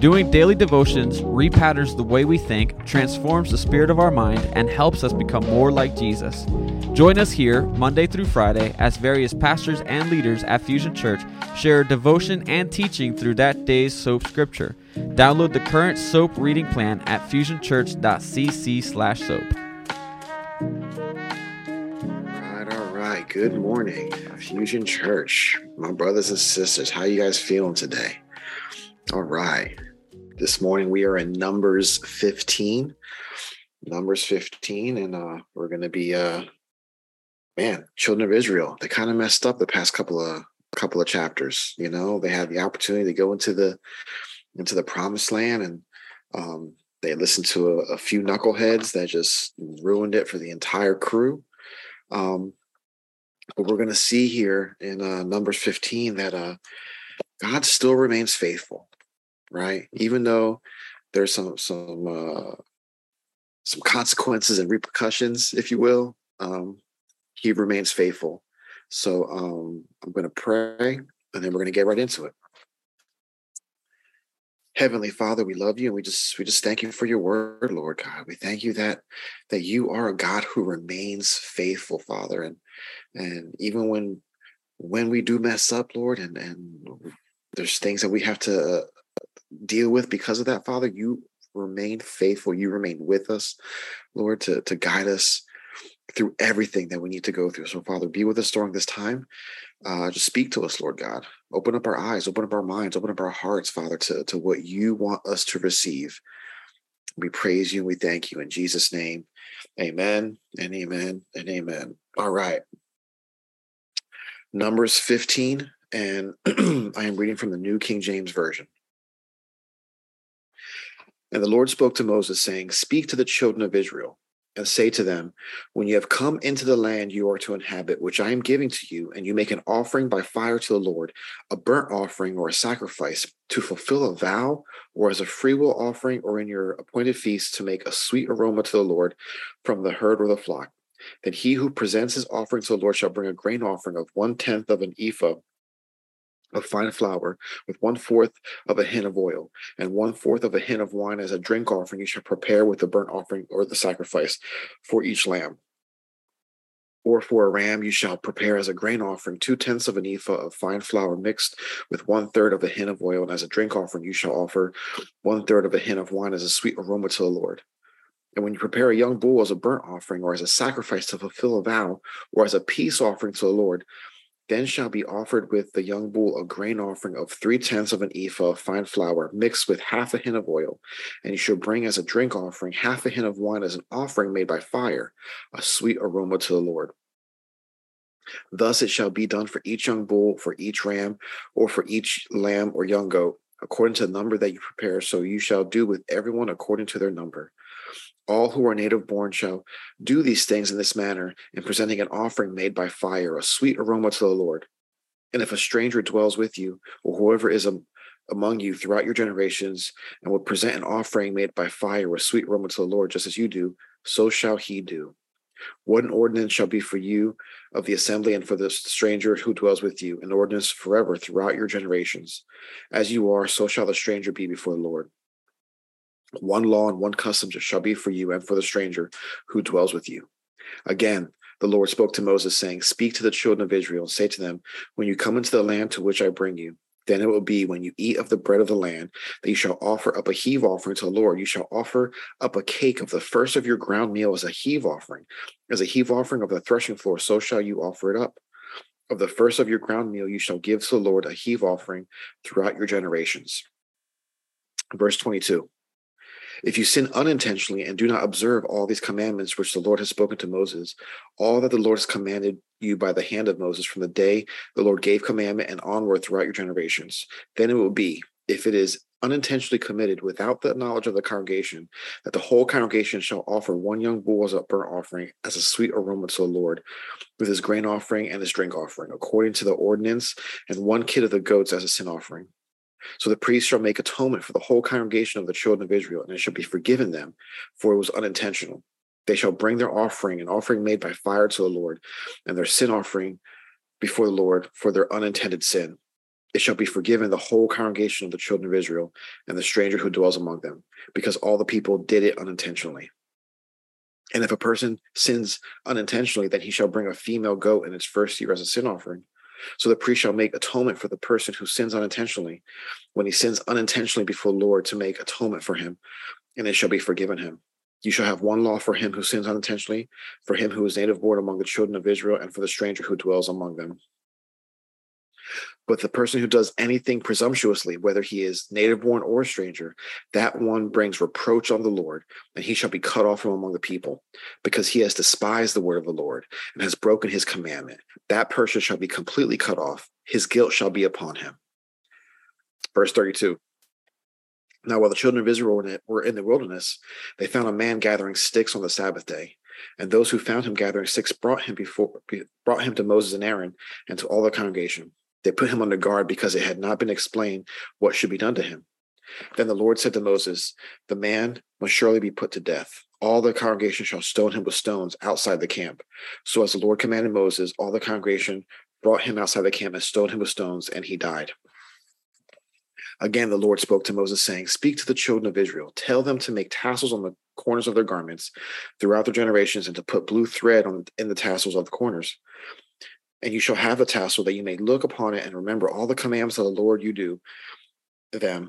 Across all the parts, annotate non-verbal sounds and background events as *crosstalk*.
Doing daily devotions repatterns the way we think, transforms the spirit of our mind, and helps us become more like Jesus. Join us here Monday through Friday as various pastors and leaders at Fusion Church share devotion and teaching through that day's soap scripture. Download the current soap reading plan at fusionchurch.cc/soap. All right, all right. Good morning, Fusion Church. My brothers and sisters, how you guys feeling today? All right. This morning we are in Numbers 15. Numbers 15, and uh we're gonna be uh man, children of Israel. They kind of messed up the past couple of couple of chapters. You know, they had the opportunity to go into the into the promised land and um they listened to a, a few knuckleheads that just ruined it for the entire crew. Um, but we're going to see here in uh, Numbers 15 that uh, God still remains faithful, right? Even though there's some some uh, some consequences and repercussions, if you will, um, He remains faithful. So um, I'm going to pray, and then we're going to get right into it. Heavenly Father, we love you and we just we just thank you for your word, Lord God. We thank you that that you are a God who remains faithful, Father. And and even when when we do mess up, Lord, and and there's things that we have to uh, deal with because of that, Father, you remain faithful. You remain with us, Lord, to to guide us through everything that we need to go through. So, Father, be with us during this time. Uh, just speak to us, Lord God. Open up our eyes, open up our minds, open up our hearts, Father, to, to what you want us to receive. We praise you and we thank you in Jesus' name. Amen and amen and amen. All right. Numbers 15, and *clears throat* I am reading from the New King James Version. And the Lord spoke to Moses, saying, Speak to the children of Israel and say to them, When you have come into the land you are to inhabit, which I am giving to you, and you make an offering by fire to the Lord, a burnt offering or a sacrifice, to fulfill a vow, or as a freewill offering, or in your appointed feast, to make a sweet aroma to the Lord from the herd or the flock, then he who presents his offering to the Lord shall bring a grain offering of one tenth of an ephah of fine flour with one fourth of a hin of oil and one fourth of a hin of wine as a drink offering you shall prepare with the burnt offering or the sacrifice for each lamb. Or for a ram you shall prepare as a grain offering two tenths of an ephah of fine flour mixed with one third of a hin of oil and as a drink offering you shall offer one third of a hin of wine as a sweet aroma to the lord. And when you prepare a young bull as a burnt offering or as a sacrifice to fulfill a vow or as a peace offering to the lord then shall be offered with the young bull a grain offering of three tenths of an ephah of fine flour, mixed with half a hin of oil. And you shall bring as a drink offering half a hin of wine as an offering made by fire, a sweet aroma to the Lord. Thus it shall be done for each young bull, for each ram, or for each lamb or young goat, according to the number that you prepare. So you shall do with everyone according to their number. All who are native born shall do these things in this manner in presenting an offering made by fire, a sweet aroma to the Lord. And if a stranger dwells with you, or whoever is among you throughout your generations, and will present an offering made by fire, a sweet aroma to the Lord, just as you do, so shall he do. One ordinance shall be for you of the assembly and for the stranger who dwells with you, an ordinance forever throughout your generations. As you are, so shall the stranger be before the Lord. One law and one custom shall be for you and for the stranger who dwells with you. Again, the Lord spoke to Moses, saying, Speak to the children of Israel and say to them, When you come into the land to which I bring you, then it will be when you eat of the bread of the land that you shall offer up a heave offering to the Lord. You shall offer up a cake of the first of your ground meal as a heave offering. As a heave offering of the threshing floor, so shall you offer it up. Of the first of your ground meal, you shall give to the Lord a heave offering throughout your generations. Verse 22. If you sin unintentionally and do not observe all these commandments which the Lord has spoken to Moses, all that the Lord has commanded you by the hand of Moses from the day the Lord gave commandment and onward throughout your generations, then it will be, if it is unintentionally committed without the knowledge of the congregation, that the whole congregation shall offer one young bull as a burnt offering, as a sweet aroma to the Lord, with his grain offering and his drink offering, according to the ordinance, and one kid of the goats as a sin offering. So the priest shall make atonement for the whole congregation of the children of Israel, and it shall be forgiven them, for it was unintentional. They shall bring their offering, an offering made by fire to the Lord, and their sin offering before the Lord for their unintended sin. It shall be forgiven the whole congregation of the children of Israel and the stranger who dwells among them, because all the people did it unintentionally. And if a person sins unintentionally, then he shall bring a female goat in its first year as a sin offering. So the priest shall make atonement for the person who sins unintentionally when he sins unintentionally before the Lord to make atonement for him, and it shall be forgiven him. You shall have one law for him who sins unintentionally, for him who is native born among the children of Israel, and for the stranger who dwells among them. But the person who does anything presumptuously, whether he is native born or stranger, that one brings reproach on the Lord, and he shall be cut off from among the people, because he has despised the word of the Lord and has broken his commandment. That person shall be completely cut off. His guilt shall be upon him. Verse 32. Now, while the children of Israel were in the wilderness, they found a man gathering sticks on the Sabbath day. And those who found him gathering sticks brought him before brought him to Moses and Aaron and to all the congregation. They put him under guard because it had not been explained what should be done to him. Then the Lord said to Moses, The man must surely be put to death. All the congregation shall stone him with stones outside the camp. So, as the Lord commanded Moses, all the congregation brought him outside the camp and stoned him with stones, and he died. Again, the Lord spoke to Moses, saying, Speak to the children of Israel. Tell them to make tassels on the corners of their garments throughout their generations, and to put blue thread on in the tassels of the corners. And you shall have a tassel that you may look upon it and remember all the commandments of the Lord you do them,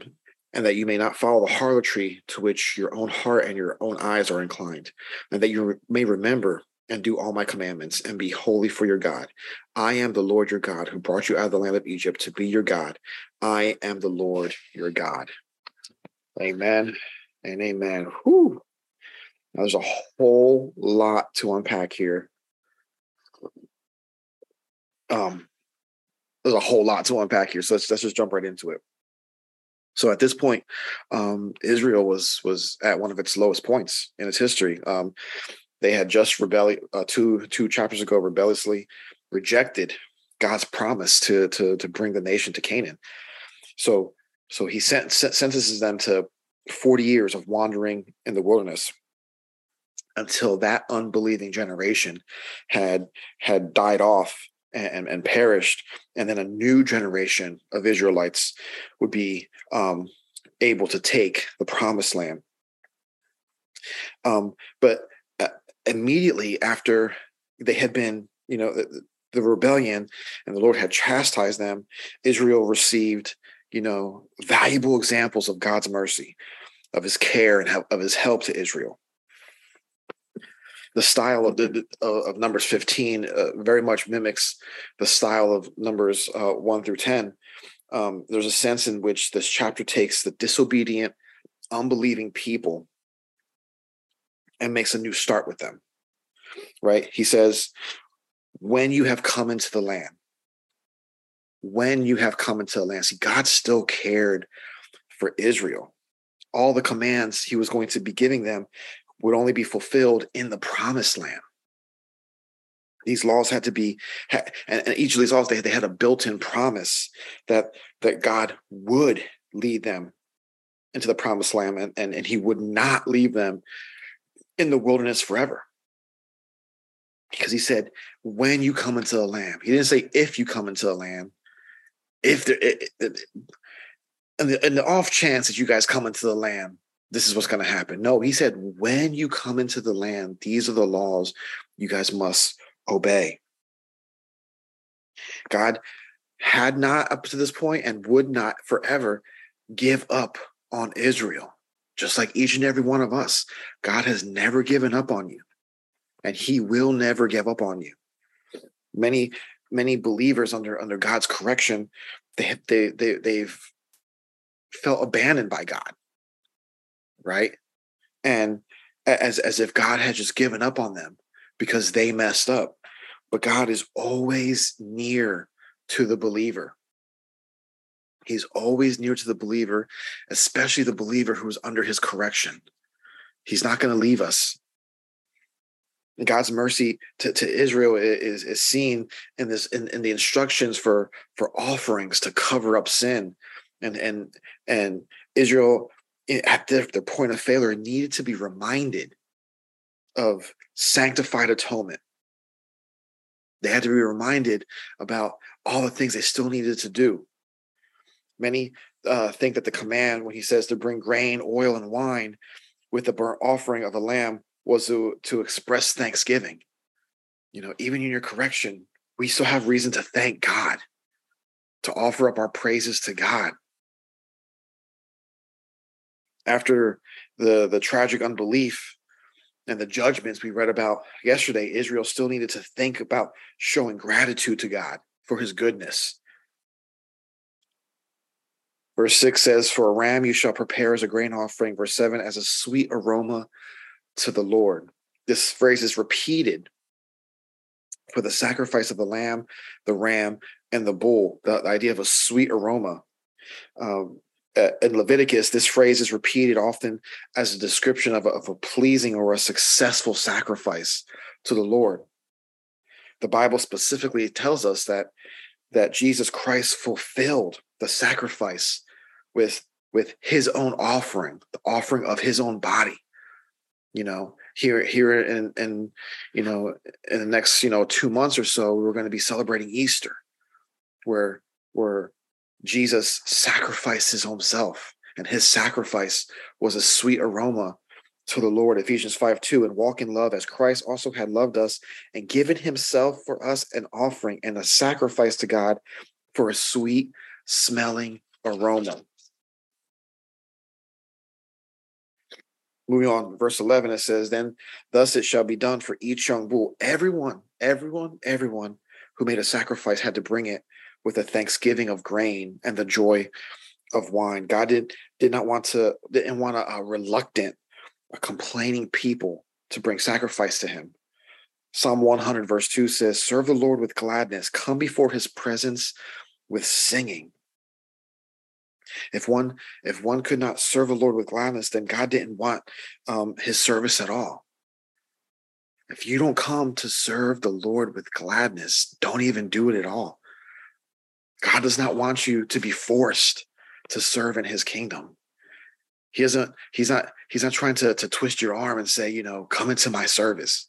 and that you may not follow the harlotry to which your own heart and your own eyes are inclined, and that you may remember and do all my commandments and be holy for your God. I am the Lord your God who brought you out of the land of Egypt to be your God. I am the Lord your God. Amen and amen. Whew. Now, there's a whole lot to unpack here. Um, there's a whole lot to unpack here. So let's let's just jump right into it. So at this point, um, Israel was was at one of its lowest points in its history. Um, they had just rebellion uh, two two chapters ago rebelliously rejected God's promise to to to bring the nation to Canaan. So so he sent, sentences them to 40 years of wandering in the wilderness until that unbelieving generation had had died off and, and perished and then a new generation of israelites would be um, able to take the promised land um, but immediately after they had been, you know, the, the rebellion and the Lord had chastised them, Israel received, you know, valuable examples of God's mercy, of his care and of his help to Israel. The style of the of Numbers 15 uh, very much mimics the style of Numbers uh, 1 through 10. Um, there's a sense in which this chapter takes the disobedient, unbelieving people and makes a new start with them. Right? He says, when you have come into the land, when you have come into the land, see, God still cared for Israel. All the commands he was going to be giving them would only be fulfilled in the promised land. These laws had to be, and, each of these laws, they, had a built-in promise that that God would lead them into the promised land and, and, and he would not leave them in the wilderness forever. Because he said, when you come into the land, he didn't say if you come into the land, if there, it, it, in, the, in the off chance that you guys come into the land, this is what's going to happen. No, he said, when you come into the land, these are the laws you guys must obey. God had not up to this point and would not forever give up on Israel just like each and every one of us. God has never given up on you, and He will never give up on you. Many, many believers under under God's correction, they they they they've felt abandoned by God, right? And as as if God had just given up on them because they messed up. But God is always near to the believer. He's always near to the believer, especially the believer who is under his correction. He's not going to leave us. God's mercy to, to Israel is, is seen in this in, in the instructions for for offerings to cover up sin and and and Israel at their, their point of failure needed to be reminded of sanctified atonement. They had to be reminded about all the things they still needed to do. Many uh, think that the command, when he says to bring grain, oil, and wine with the burnt offering of a lamb, was to, to express thanksgiving. You know, even in your correction, we still have reason to thank God, to offer up our praises to God after the the tragic unbelief and the judgments we read about yesterday, Israel still needed to think about showing gratitude to God for his goodness. Verse 6 says, For a ram you shall prepare as a grain offering. Verse 7, as a sweet aroma to the Lord. This phrase is repeated for the sacrifice of the lamb, the ram, and the bull, the, the idea of a sweet aroma. Um, uh, in Leviticus, this phrase is repeated often as a description of a, of a pleasing or a successful sacrifice to the Lord. The Bible specifically tells us that that Jesus Christ fulfilled the sacrifice with with his own offering, the offering of his own body. You know, here here in in you know in the next you know two months or so, we're going to be celebrating Easter, where where Jesus sacrificed his own self, and his sacrifice was a sweet aroma to the Lord. Ephesians 5 2, and walk in love as Christ also had loved us and given himself for us an offering and a sacrifice to God for a sweet smelling aroma. Moving on, verse 11, it says, Then thus it shall be done for each young bull. Everyone, everyone, everyone who made a sacrifice had to bring it with a thanksgiving of grain and the joy of wine. God did did not want to didn't want a, a reluctant, a complaining people to bring sacrifice to him. Psalm 100 verse 2 says, "Serve the Lord with gladness, come before his presence with singing." If one if one could not serve the Lord with gladness, then God didn't want um, his service at all. If you don't come to serve the Lord with gladness, don't even do it at all. God does not want you to be forced to serve in his kingdom. He isn't, he's not, he's not trying to, to twist your arm and say, you know, come into my service.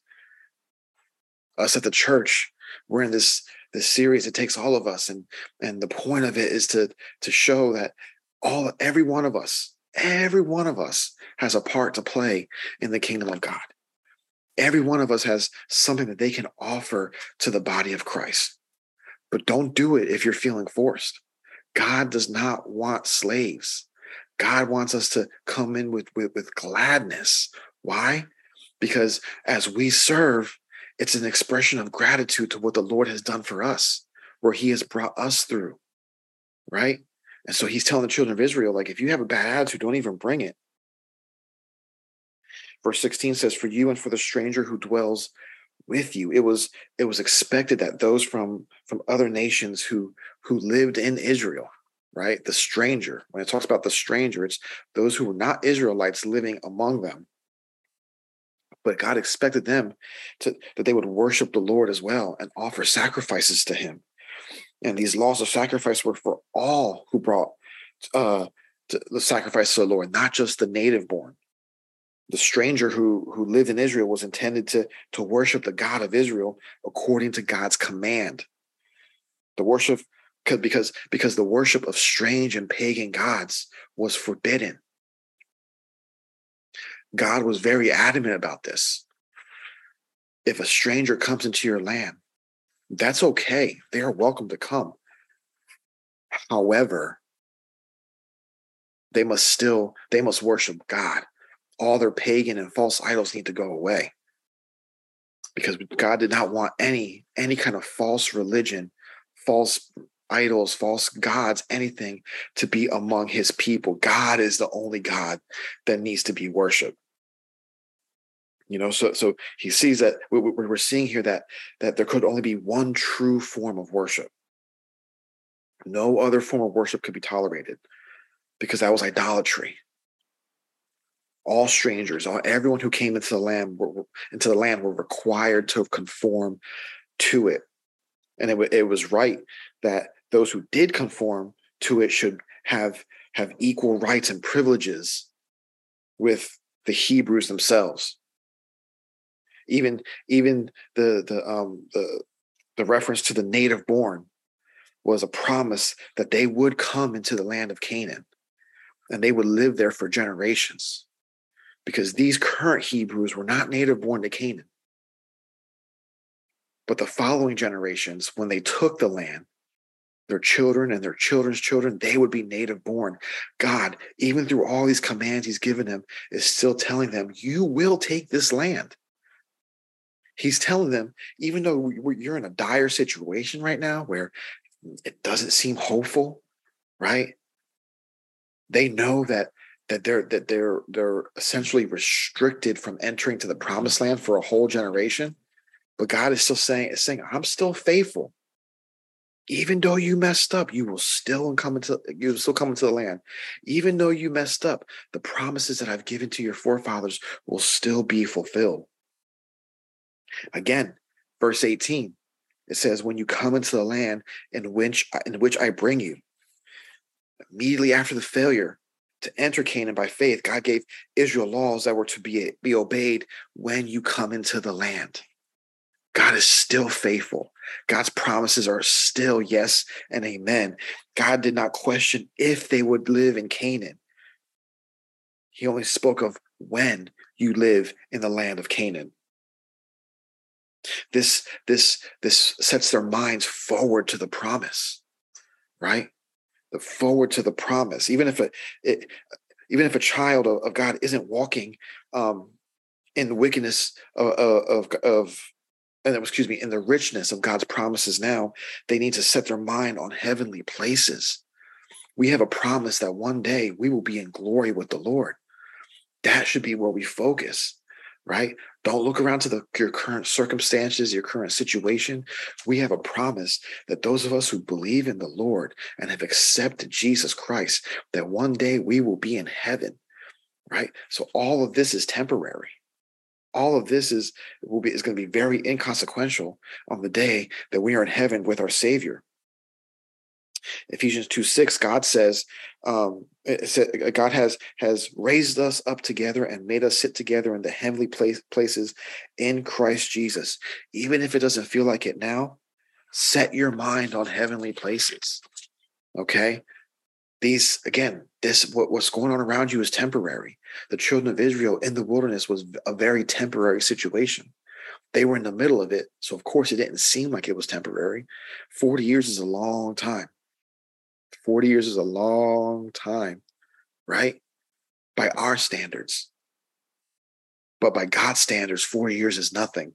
Us at the church, we're in this this series. It takes all of us, and and the point of it is to to show that all every one of us, every one of us has a part to play in the kingdom of God. Every one of us has something that they can offer to the body of Christ but don't do it if you're feeling forced. God does not want slaves. God wants us to come in with, with, with gladness. Why? Because as we serve, it's an expression of gratitude to what the Lord has done for us, where he has brought us through. Right. And so he's telling the children of Israel, like, if you have a bad attitude, don't even bring it. Verse 16 says, For you and for the stranger who dwells with you. It was it was expected that those from from other nations who who lived in israel right? The stranger when it talks about the stranger it's those who were not israelites living among them. But god expected them to that they would worship the lord as well and offer sacrifices to him. And these laws of sacrifice were for all who brought uh the sacrifice to the lord not just the native born the stranger who who lived in Israel was intended to to worship the God of Israel according to God's command. The worship because because the worship of strange and pagan gods was forbidden. God was very adamant about this. If a stranger comes into your land, that's okay. They are welcome to come. However, they must still they must worship God all their pagan and false idols need to go away. Because god did not want any any kind of false religion false idols false gods anything to be among his people. God is the only god that needs to be worshiped. You know so so he sees that we're seeing here that that there could only be one true form of worship. No other form of worship could be tolerated because that was idolatry all strangers, all everyone who came into the land were, into the land were required to conform to it, and it, it was right that those who did conform to it should have have equal rights and privileges with the Hebrews themselves. Even even the the um the the reference to the native born was a promise that they would come into the land of Canaan and they would live there for generations because these current Hebrews were not native born to Canaan. But the following generations, when they took the land, their children and their children's children, they would be native born. God, even through all these commands he's given them, is still telling them, You will take this land. He's telling them, even though you're in a dire situation right now where it doesn't seem hopeful, right? They know that that they're that they're they're essentially restricted from entering to the promised land for a whole generation. But God is still saying, is saying, I'm still faithful. Even though you messed up, you will still come into you will still come into the land. Even though you messed up, the promises that I've given to your forefathers will still be fulfilled. Again, verse 18, it says, When you come into the land in which in which I bring you, immediately after the failure to enter Canaan by faith, God gave Israel laws that were to be, be obeyed when you come into the land. God is still faithful. God's promises are still yes and amen. God did not question if they would live in Canaan. He only spoke of when you live in the land of Canaan. This this this sets their minds forward to the promise, right? The forward to the promise. Even if a it, even if a child of, of God isn't walking um, in the wickedness of, of, of and excuse me, in the richness of God's promises now, they need to set their mind on heavenly places. We have a promise that one day we will be in glory with the Lord. That should be where we focus, right? Don't look around to the, your current circumstances, your current situation. We have a promise that those of us who believe in the Lord and have accepted Jesus Christ, that one day we will be in heaven, right? So all of this is temporary all of this is will be is going to be very inconsequential on the day that we are in heaven with our savior ephesians 2 6 god says um said, god has has raised us up together and made us sit together in the heavenly place, places in christ jesus. Even if it doesn't feel like it now set your mind on heavenly places okay? These again this what, what's going on around you is temporary. The children of israel in the wilderness was a very temporary situation. They were in the middle of it so of course it didn't seem like it was temporary. 40 years is a long time 40 years is a long time right by our standards but by god's standards 40 years is nothing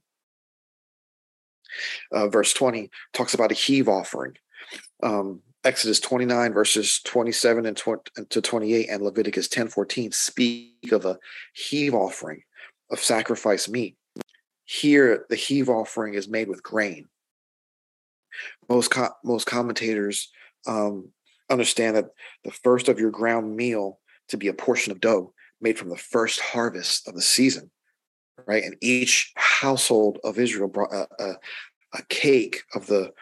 uh, verse 20 talks about a heave offering um, Exodus 29 verses 27 and 20, to 28 and Leviticus 10 14 speak of a heave offering of sacrifice meat. Here, the heave offering is made with grain. Most co- most commentators um, understand that the first of your ground meal to be a portion of dough made from the first harvest of the season, right? And each household of Israel brought a, a, a cake of the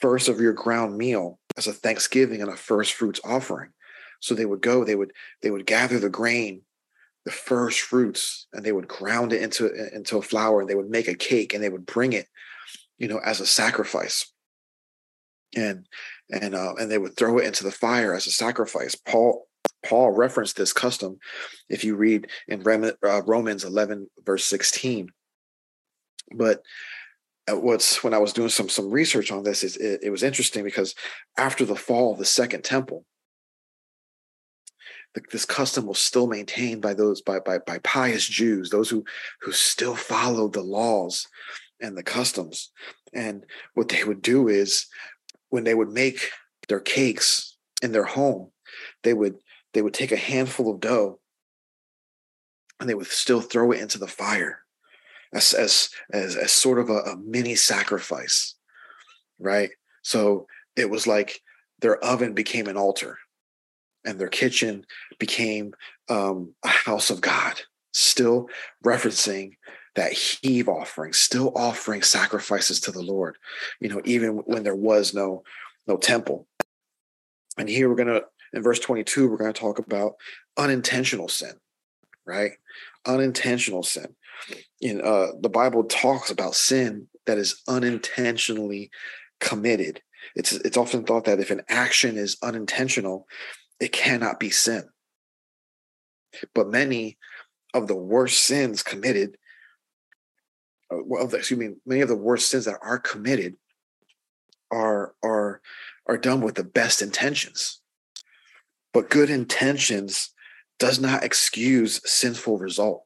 first of your ground meal as a thanksgiving and a first fruits offering. So they would go, they would they would gather the grain, the first fruits, and they would ground it into into a flour, and they would make a cake, and they would bring it, you know, as a sacrifice. And and uh, and they would throw it into the fire as a sacrifice. Paul Paul referenced this custom if you read in uh, Romans 11 verse 16. But what's when I was doing some some research on this is it, it was interesting because after the fall of the second temple, this custom was still maintained by those by, by by pious Jews, those who who still followed the laws and the customs. And what they would do is when they would make their cakes in their home, they would they would take a handful of dough and they would still throw it into the fire as as as, as sort of a, a mini sacrifice, right? So it was like their oven became an altar, and their kitchen became um, a house of God. Still referencing that heave offering, still offering sacrifices to the Lord. You know, even when there was no no temple. And here we're gonna In verse 22, we're to talk about unintentional sin, right? Unintentional sin. In uh, the Bible talks about sin that is unintentionally committed. It's it's often thought that if an action is unintentional, it cannot be sin. But many of the worst sins committed, Uh, well, excuse me, many of the worst sins that are committed are are are done with the best intentions. But good intentions does not excuse sinful result.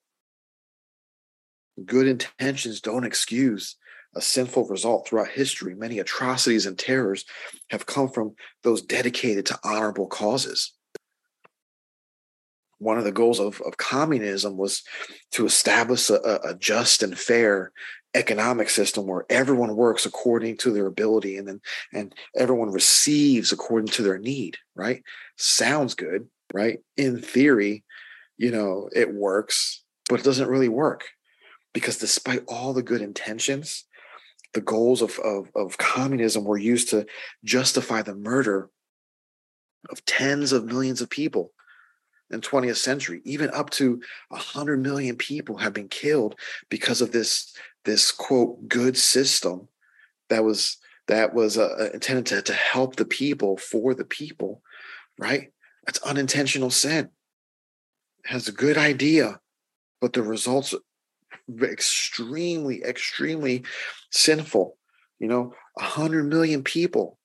Good intentions don't excuse a sinful result throughout history. Many atrocities and terrors have come from those dedicated to honorable causes. One of the goals of, of communism was to establish a, a just and fair economic system where everyone works according to their ability and then and everyone receives according to their need right? Sounds good right? In theory you know it works but it doesn't really work because despite all the good intentions the goals of, of, of communism were used to justify the murder of tens of millions of people in 20th century even up to 100 million people have been killed because of this this quote good system that was that was uh, intended to, to help the people for the people right? That's unintentional sin. It has a good idea but the results extremely extremely sinful. You know 100 million people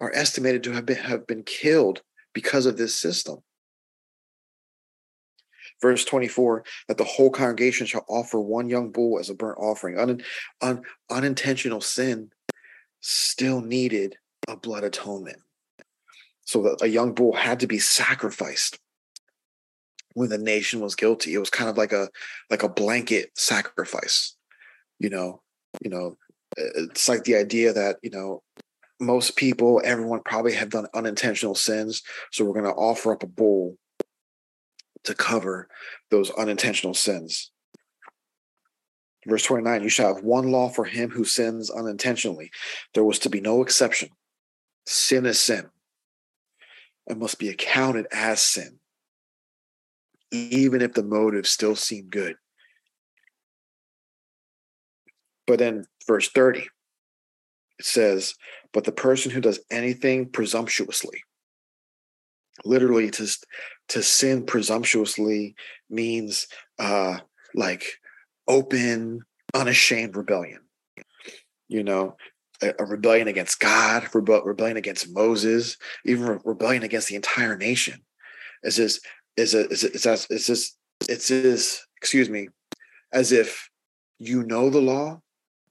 are estimated to have been have been killed because of this system. Verse 24 that the whole congregation shall offer one young bull as a burnt offering. Un, un, unintentional sin still needed a blood atonement. So that a young bull had to be sacrificed when the nation was guilty. It was kind of like a like a blanket sacrifice you know you know uh, it's like the idea that you know most people everyone probably have done unintentional sins so we're going to offer up a bull to cover those unintentional sins. Verse 29 You shall have one law for him who sins unintentionally. There was to be no exception. Sin is sin and must be accounted as sin, even if the motive still seemed good. But then, verse 30, it says, But the person who does anything presumptuously, literally to to sin presumptuously means uh like open unashamed rebellion. You know a, a rebellion against god rebe- rebellion against moses even re- rebellion against the entire nation. Is this is is it is as is this it's this excuse me as if you know the law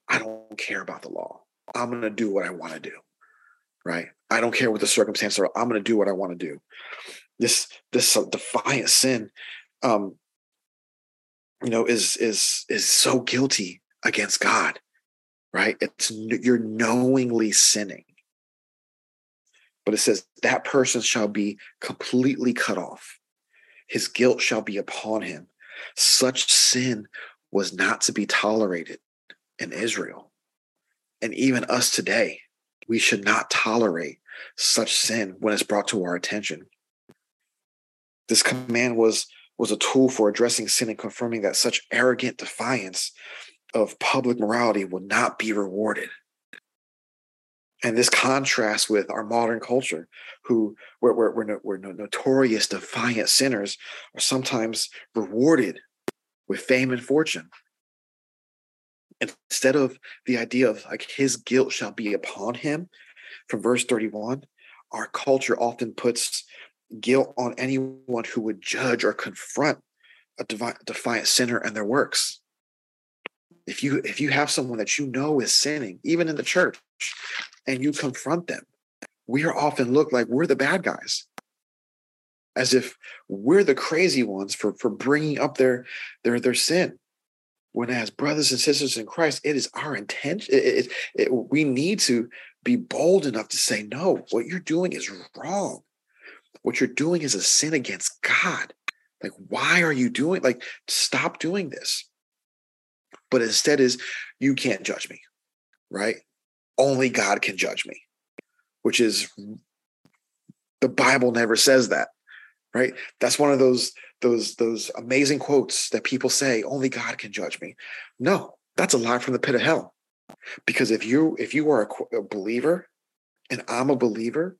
i don't care about the law i'm going to do what i want to do right I don't care what the circumstances are. I'm going to do what I want to do. This this defiant sin, um, you know, is is is so guilty against God, right? It's you're knowingly sinning. But it says that person shall be completely cut off. His guilt shall be upon him. Such sin was not to be tolerated in Israel. And even us today, we should not tolerate such sin when it's brought to our attention. This command was, was a tool for addressing sin and confirming that such arrogant defiance of public morality would not be rewarded. And this contrasts with our modern culture, who where, where, where, where notorious defiant sinners are sometimes rewarded with fame and fortune instead of the idea of like his guilt shall be upon him from verse 31 our culture often puts guilt on anyone who would judge or confront a defiant sinner and their works. If you if you have someone that you know is sinning even in the church and you confront them we are often looked like we're the bad guys. As if we're the crazy ones for for bringing up their their their sin when as brothers and sisters in Christ, it is our intention. It, it, it, we need to be bold enough to say, no, what you're doing is wrong. What you're doing is a sin against God. Like, why are you doing? Like, stop doing this. But instead, is you can't judge me, right? Only God can judge me, which is The Bible never says that, right? That's one of those those those amazing quotes that people say only God can judge me. No, that's a lie from the pit of hell. Because if you if you are a, a believer and I'm a believer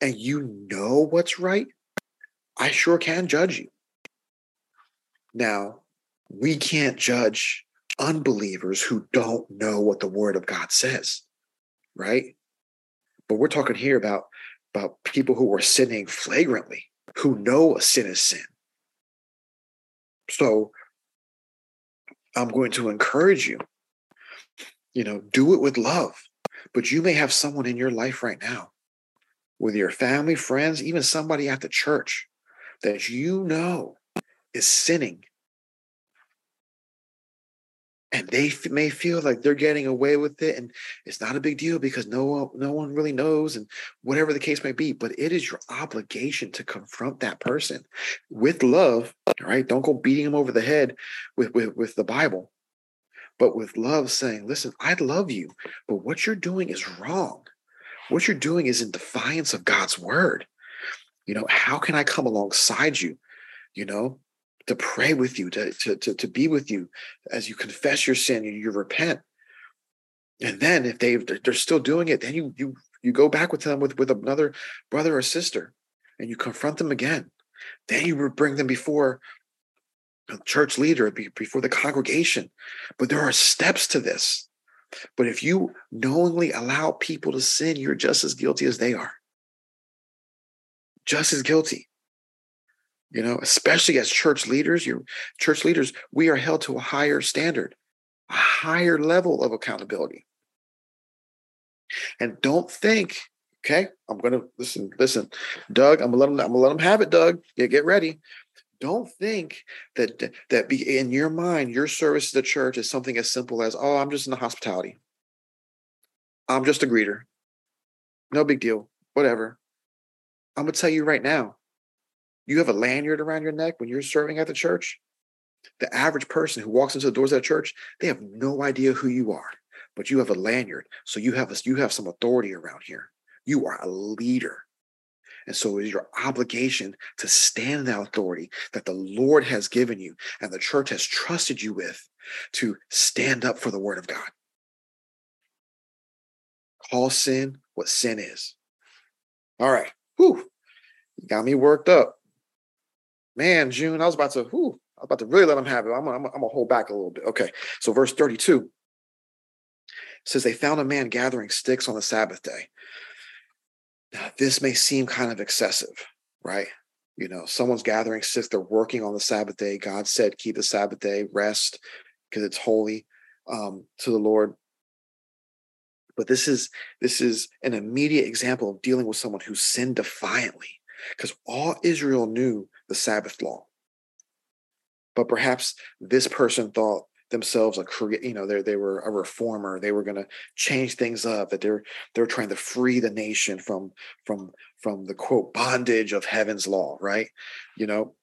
and you know what's right, I sure can judge you. Now, we can't judge unbelievers who don't know what the word of God says, right? But we're talking here about, about people who are sinning flagrantly, who know a sin is sin. So I'm going to encourage you, you know, do it with love. But you may have someone in your life right now, with your family, friends, even somebody at the church that you know is sinning and they f- may feel like they're getting away with it and it's not a big deal because no one, no one really knows and whatever the case may be but it is your obligation to confront that person with love right? Don't go beating them over the head with with, with the bible but with love saying listen i love you but what you're doing is wrong. What you're doing is in defiance of god's word. You know how can i come alongside you? You know to pray with you, to, to, to, to be with you as you confess your sin, you, you repent. And then if they they're still doing it, then you you you go back with them with, with another brother or sister and you confront them again. Then you bring them before a church leader, before the congregation. But there are steps to this. But if you knowingly allow people to sin, you're just as guilty as they are. Just as guilty you know especially as church leaders your church leaders we are held to a higher standard a higher level of accountability. And don't think okay i'm gonna listen listen doug i'm gonna let them i'm gonna let them have it doug. Yeah, get ready. Don't think that that be in your mind your service to the church is something as simple as oh i'm just in the hospitality. I'm just a greeter. No big deal. Whatever. I'm gonna tell you right now you have a lanyard around your neck when you're serving at the church. The average person who walks into the doors of that church, they have no idea who you are, but you have a lanyard. So you have a, you have some authority around here. You are a leader. And so it is your obligation to stand in that authority that the Lord has given you and the church has trusted you with to stand up for the word of God. Call sin what sin is. All right. Whew. You got me worked up man, June, I was about to, whew, I was about to really let them have it. I'm, I'm, I'm gonna hold back a little bit. Okay. So verse 32 says they found a man gathering sticks on the Sabbath day. Now, this may seem kind of excessive, right? You know, someone's gathering sticks, they're working on the Sabbath day. God said, keep the Sabbath day, rest, because it's holy um, to the Lord. But this is this is an immediate example of dealing with someone who sinned defiantly, because all Israel knew the Sabbath law. But perhaps this person thought themselves a create, you know, they they were a reformer. They were going to change things up. That they're they're trying to free the nation from from from the quote bondage of heaven's law, right? You know.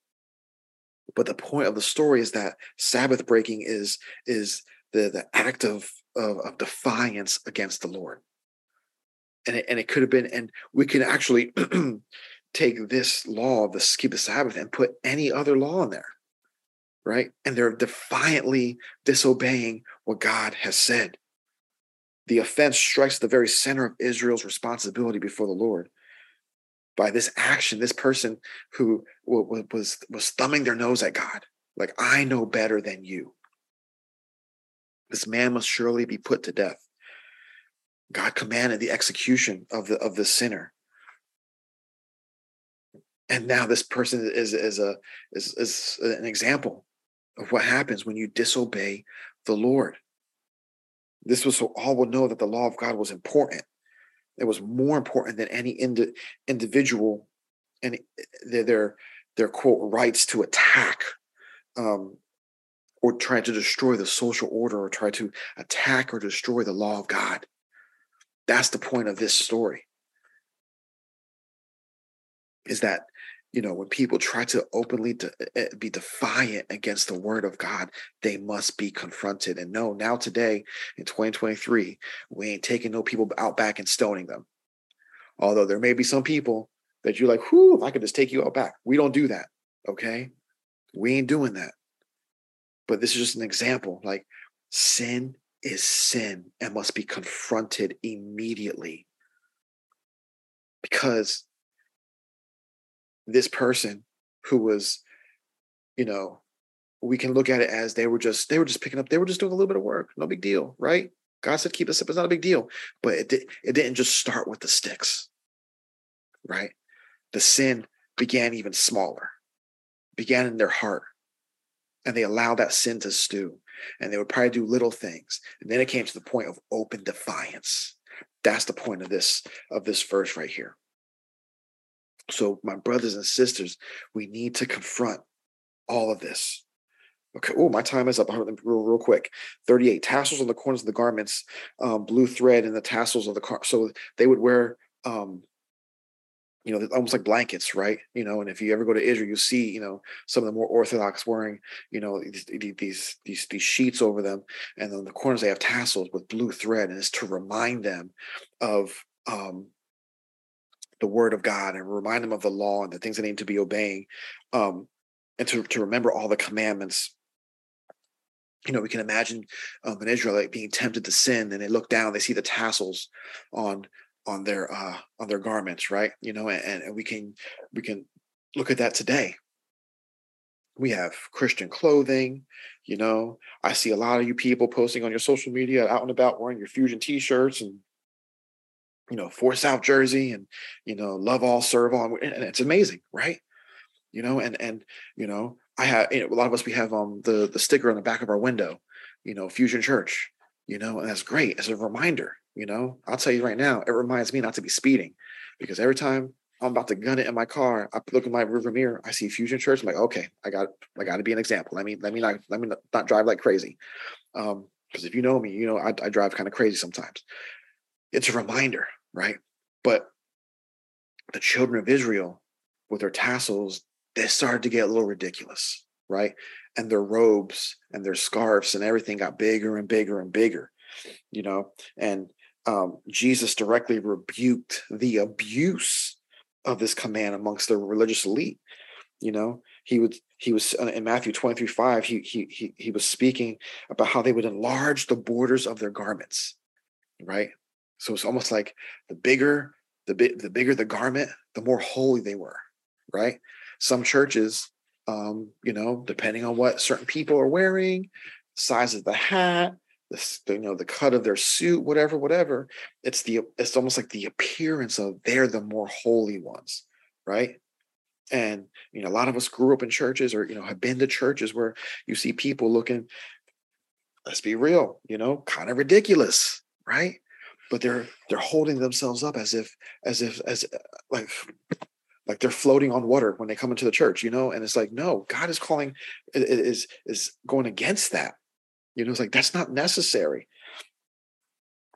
But the point of the story is that Sabbath breaking is is the the act of of, of defiance against the Lord. And it, and it could have been, and we can actually *clears throat* take this law of the keep the Sabbath and put any other law in there, right? And they're defiantly disobeying what God has said. The offense strikes the very center of Israel's responsibility before the Lord. By this action, this person who was was thumbing their nose at God, like I know better than you. This man must surely be put to death. God commanded the execution of the of the sinner and now this person is is a is, is an example of what happens when you disobey the lord. This was so all would know that the law of god was important. It was more important than any indi- individual and their, their their quote rights to attack um, or try to destroy the social order or try to attack or destroy the law of god. That's the point of this story. Is that you know when people try to openly de- eh, be defiant against the word of god they must be confronted and no now today in 2023 we ain't taking no people out back and stoning them although there may be some people that you're like, whoo, if I could just take you out back. We don't do that. Okay. We ain't doing that. But this is just an example. Like sin is sin and must be confronted immediately. Because this person who was, you know, we can look at it as they were just they were just picking up they were just doing a little bit of work no big deal right? God said keep this up it's not a big deal. But it, did, it didn't just start with the sticks right? The sin began even smaller began in their heart and they allowed that sin to stew and they would probably do little things and then it came to the point of open defiance. That's the point of this of this verse right here so my brothers and sisters we need to confront all of this Okay. Oh, my time is up. Real, real quick. 38 tassels on the corners of the garments, um, blue thread in the tassels of the car. So they would wear, um, you know, almost like blankets, right? You know, and if you ever go to Israel, you see, you know, some of the more Orthodox wearing, you know, these these these, these sheets over them, and on the corners they have tassels with blue thread, and it's to remind them of um, the Word of God and remind them of the law and the things they need to be obeying, um, and to to remember all the commandments you know, we can imagine um, an Israelite being tempted to sin, and they look down, they see the tassels on on their uh, on their garments, right? You know, and, and we can we can look at that today. We have Christian clothing, you know. I see a lot of you people posting on your social media out and about wearing your fusion t-shirts and you know, for South Jersey and you know, love all, serve all, and it's amazing, right? You know, and and you know, I have you know, a lot of us we have um the the sticker on the back of our window, you know, Fusion Church, you know, and that's great as a reminder. You know, I'll tell you right now, it reminds me not to be speeding because every time I'm about to gun it in my car, I look in my rearview mirror, I see Fusion Church. I'm like, okay, I got I got to be an example. Let me let me not let me not drive like crazy. Um, because if you know me, you know I, I drive kind of crazy sometimes. It's a reminder, right? But the children of Israel, with their tassels, they started to get a little ridiculous, right? And their robes and their scarves and everything got bigger and bigger and bigger, you know. And um, Jesus directly rebuked the abuse of this command amongst the religious elite. You know, he would he was uh, in Matthew 23, 5, he he he he was speaking about how they would enlarge the borders of their garments, right? So it's almost like the bigger the bit the bigger the garment, the more holy they were, right? some churches um, you know depending on what certain people are wearing size of the hat the, you know the cut of their suit whatever whatever it's the it's almost like the appearance of they're the more holy ones right and you know a lot of us grew up in churches or you know have been to churches where you see people looking let's be real you know kind of ridiculous right but they're they're holding themselves up as if as if as uh, like like they're floating on water when they come into the church, you know? And it's like, no, God is calling is is going against that. You know, it's like that's not necessary.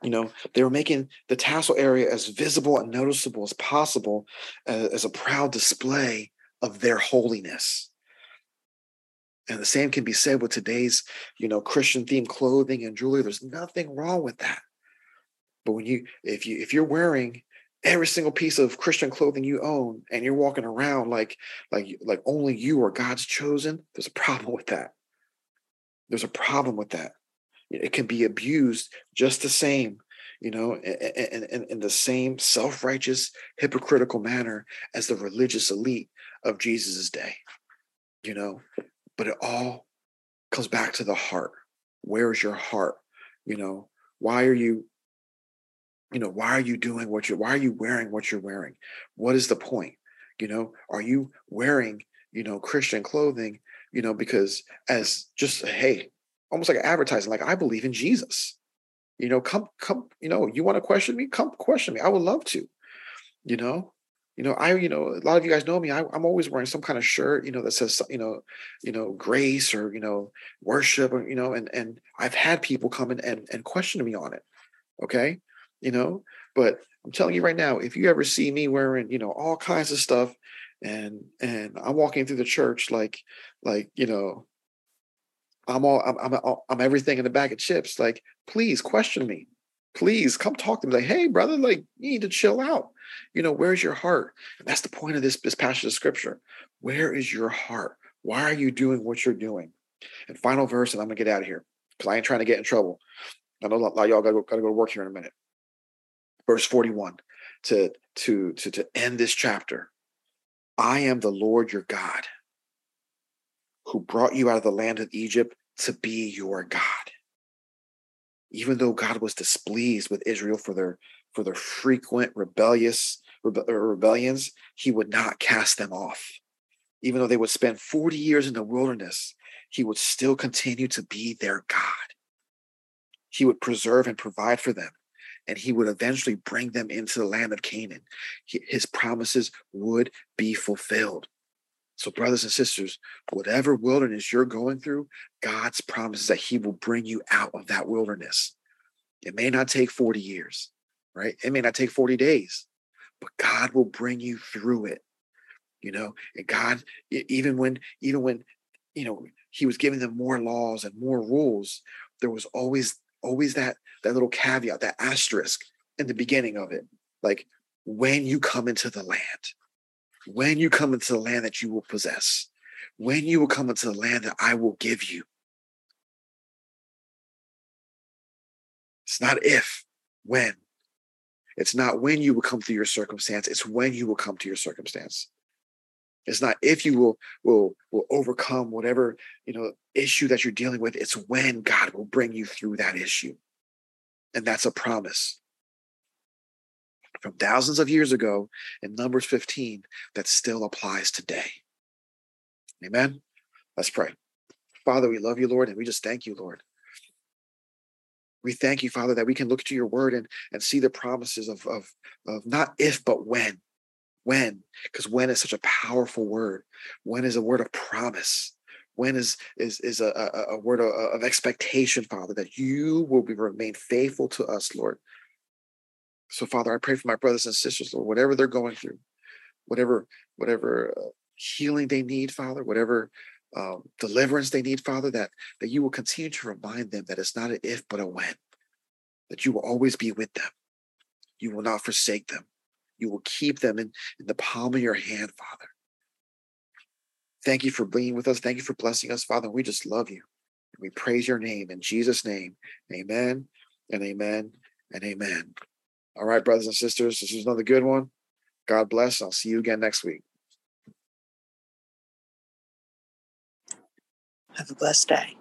You know, they were making the tassel area as visible and noticeable as possible as, as a proud display of their holiness. And the same can be said with today's, you know, Christian themed clothing and jewelry. There's nothing wrong with that. But when you if you if you're wearing every single piece of Christian clothing you own and you're walking around like like like only you are God's chosen, there's a problem with that. There's a problem with that. It can be abused just the same, you know, in, in, in the same self-righteous, hypocritical manner as the religious elite of Jesus's day, you know. But it all comes back to the heart. Where's your heart? You know, why are you you know why are you doing what you're why are you wearing what you're wearing? What is the point? You know are you wearing you know christian clothing? You know because as just hey almost like advertising like i believe in jesus. You know come come you know you want to question me? Come question me. I would love to. You know? You know i you know a lot of you guys know me I, am always wearing some kind of shirt you know that says you know you know grace or you know worship or you know and and i've had people come in and, and question me on it okay you know. But I'm telling you right now, if you ever see me wearing, you know, all kinds of stuff, and and I'm walking through the church like, like you know, I'm all I'm I'm, I'm everything in the bag of chips. Like, please question me, Please come talk to me. Like, hey, brother, like you need to chill out. You know, where's your heart? And that's the point of this, this passage of scripture. Where is your heart? Why are you doing what you're doing? And final verse, and I'm gonna get out of here because I ain't trying to get in trouble. I know a lot of y'all gotta go, gotta go to work here in a minute. Verse 41 to to to to end this chapter. I am the Lord your God who brought you out of the land of Egypt to be your God. Even though God was displeased with Israel for their for their frequent rebellious rebe- rebellions, he would not cast them off. Even though they would spend 40 years in the wilderness, he would still continue to be their God. He would preserve and provide for them, and he would eventually bring them into the land of Canaan. His promises would be fulfilled. So, brothers and sisters, whatever wilderness you're going through, God's promises that He will bring you out of that wilderness. It may not take 40 years, right? It may not take 40 days, but God will bring you through it. You know, and God, even when, even when, you know, He was giving them more laws and more rules, there was always, always that that little caveat, that asterisk in the beginning of it. Like when you come into the land, when you come into the land that you will possess, when you will come into the land that I will give you. It's not if, when. It's not when you will come through your circumstance, it's when you will come to your circumstance. It's not if you will will will overcome whatever you know issue that you're dealing with. It's when God will bring you through that issue, and that's a promise from thousands of years ago in Numbers 15 that still applies today. Amen. Let's pray. Father, we love you, Lord, and we just thank you, Lord. We thank you, Father, that we can look to your word and, and see the promises of, of, of not if, but when. When, because when is such a powerful word. When is a word of promise. When is is is a, a, a word of, of expectation, Father, that you will be remain faithful to us, Lord. So, Father, I pray for my brothers and sisters, Lord, whatever they're going through, whatever whatever uh, healing they need, Father, whatever um, deliverance they need, Father, that that you will continue to remind them that it's not an if but a when, that you will always be with them, you will not forsake them, you will keep them in, in the palm of your hand, Father. Thank you for being with us. Thank you for blessing us, Father. We just love you. And We praise your name in Jesus' name. Amen and amen and amen. All right, brothers and sisters, this is another good one. God bless. I'll see you again next week. Have a blessed day.